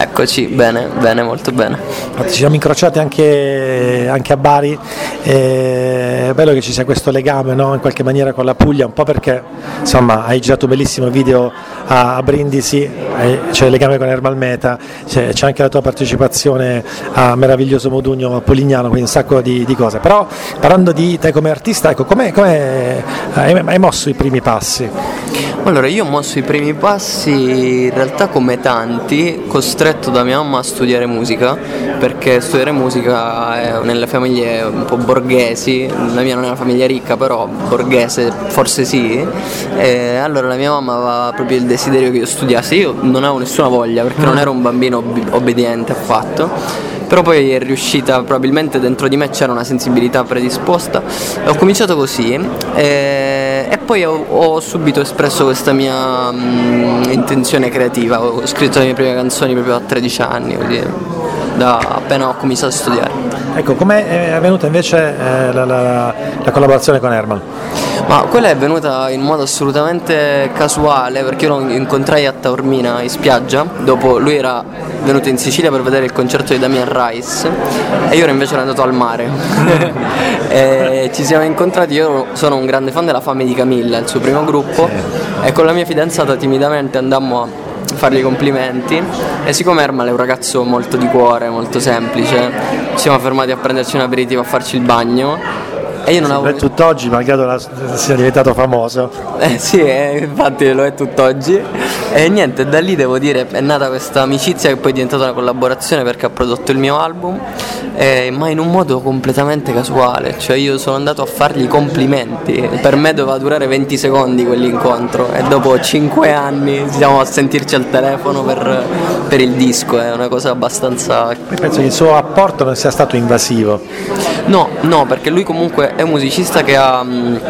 Eccoci, bene, bene, molto bene. Ci siamo incrociati anche, anche a Bari, e è bello che ci sia questo legame no? in qualche maniera con la Puglia, un po' perché insomma hai girato un bellissimo video a, a Brindisi, hai- c'è il legame con Ermal Meta, c'è, anche la tua partecipazione a Meraviglioso Modugno Polignano, quindi un sacco di, di cose. Però parlando di te come artista, ecco, come hai, hai mosso i primi passi? Allora, io ho mosso i primi passi in realtà come tanti, costretto da mia mamma a studiare musica, perché studiare musica è nelle famiglie un po' borghesi, la mia non è una famiglia ricca, però borghese forse sì. E allora la mia mamma aveva proprio il desiderio che io studiassi, io non avevo nessuna voglia perché non ero un bambino ob- obbediente affatto. Però poi è riuscita, probabilmente dentro di me c'era una sensibilità predisposta ho cominciato così e, e poi ho, ho subito espresso questa mia mm, intenzione creativa, ho scritto le mie prime canzoni proprio a 13 anni, così, da appena ho cominciato a studiare. Ecco, com'è è avvenuta invece eh, la, la- la collaborazione con Ermal? Ma quella è venuta in modo assolutamente casuale perché io lo incontrai a Taormina in spiaggia, dopo lui era venuto in Sicilia per vedere il concerto di Damian Rice e io ero invece andato al mare. e ci siamo incontrati, io sono un grande fan della Fame di Camilla, il suo primo gruppo, e con la mia fidanzata timidamente andammo a fargli i complimenti. E siccome Ermal è un ragazzo molto di cuore, molto semplice, ci siamo fermati a prenderci un aperitivo, a farci il bagno e io non avevo... È tutt'oggi, malgrado la- sia diventato famoso. Eh sì, eh, infatti lo è tutt'oggi. E niente, da lì devo dire è nata questa amicizia che poi è diventata una collaborazione perché ha prodotto il mio album, eh, ma in un modo completamente casuale. Cioè io sono andato a fargli i complimenti. Per me doveva durare 20 secondi quell'incontro e dopo 5 anni siamo a sentirci al telefono per, per il disco, è una cosa abbastanza Penso che il suo apporto non sia stato invasivo. No, no, perché lui comunque è un musicista che ha. mh,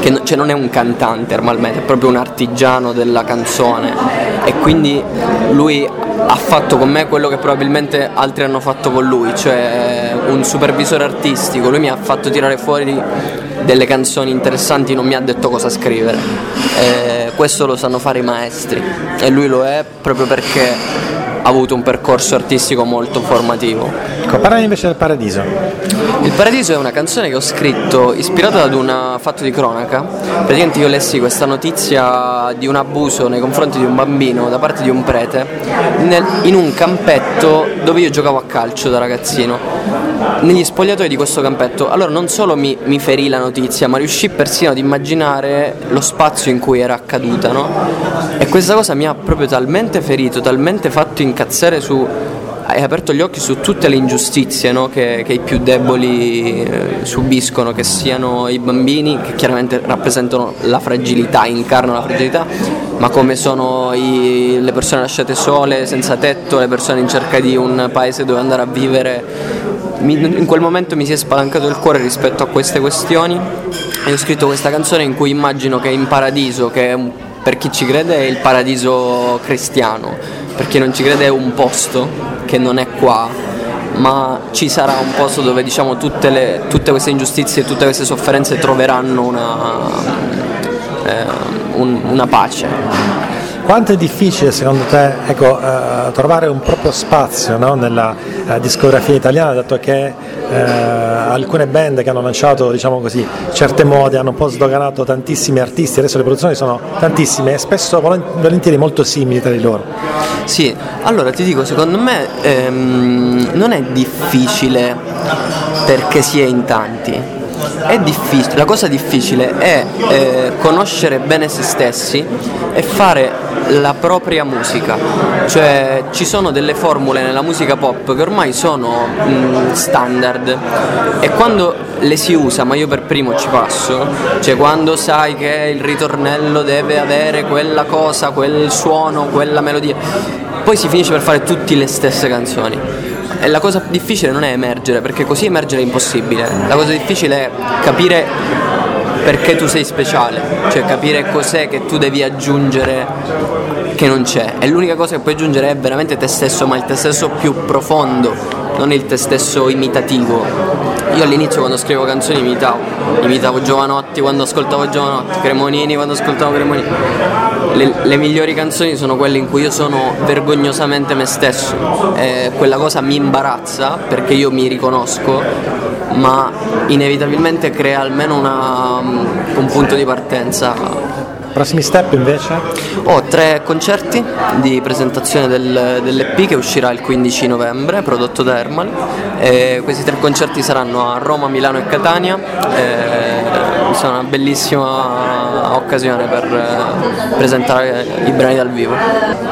che cioè non è un cantante normalmente, è proprio un artigiano della canzone. E quindi lui ha fatto con me quello che probabilmente altri hanno fatto con lui, cioè un supervisore artistico. Lui mi ha fatto tirare fuori delle canzoni interessanti, non mi ha detto cosa scrivere. Eh, questo lo sanno fare i maestri e lui lo è proprio perché ha avuto un percorso artistico molto formativo. Ecco, parlami invece del Paradiso. Il Paradiso è una canzone che ho scritto ispirata ad un fatto di cronaca. Praticamente io lessi questa notizia di un abuso nei confronti di un bambino da parte di un prete nel- in un campetto dove io giocavo a calcio da ragazzino. Negli spogliatoi di questo campetto. Allora non solo mi, mi ferì la notizia, ma riuscì persino ad immaginare lo spazio in cui era accaduta, no? E questa cosa mi ha proprio talmente ferito, talmente fatto incazzare su hai aperto gli occhi su tutte le ingiustizie no, che, che i più deboli eh, subiscono, che siano i bambini, che chiaramente rappresentano la fragilità, incarnano la fragilità, ma come sono i- le persone lasciate sole, senza tetto, le persone in cerca di un paese dove andare a vivere. Mi- in quel momento mi si è spalancato il cuore rispetto a queste questioni. E ho scritto questa canzone in cui immagino che in paradiso, che per chi ci crede è il paradiso cristiano, per chi non ci crede è un posto che non è qua, ma ci sarà un posto dove diciamo tutte, le, tutte queste ingiustizie e tutte queste sofferenze troveranno una, eh, un, una pace. Quanto è difficile secondo te ecco, eh, trovare un proprio spazio no, nella eh, discografia italiana, dato che eh, alcune band che hanno lanciato diciamo così, certe mode hanno un po' sdoganato tantissimi artisti, adesso le produzioni sono tantissime e spesso volentieri molto simili tra di loro. Sì, allora ti dico, secondo me ehm, non è difficile perché si è in tanti è difficile, la cosa difficile è eh, conoscere bene se stessi e fare la propria musica, cioè ci sono delle formule nella musica pop che ormai sono mh, mm, standard e quando le si usa, ma io per primo ci passo, cioè quando sai che il ritornello deve avere quella cosa, quel suono, quella melodia, poi si finisce per fare tutte le stesse canzoni e la cosa difficile non è emergere, perché così emergere è impossibile. La cosa difficile è capire perché tu sei speciale, cioè capire cos'è che tu devi aggiungere che non c'è. E l'unica cosa che puoi aggiungere è veramente te stesso, ma il te stesso più profondo, non il te stesso imitativo. Io all'inizio quando scrivo canzoni imitavo, imitavo Giovanotti quando ascoltavo Giovanotti, Cremonini quando ascoltavo Cremonini. Le, le migliori canzoni sono quelle in cui io sono vergognosamente me stesso e quella cosa mi imbarazza perché io mi riconosco, ma inevitabilmente crea almeno una, un punto di partenza Prossimi step invece? Ho tre concerti di presentazione del, dell'EP che uscirà il 15 novembre, prodotto da Herman. E questi tre concerti saranno a Roma, Milano e Catania. E sarà una bellissima occasione per eh, presentare i brani dal vivo.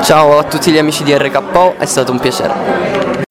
Ciao a tutti gli amici di RKO, è stato un piacere.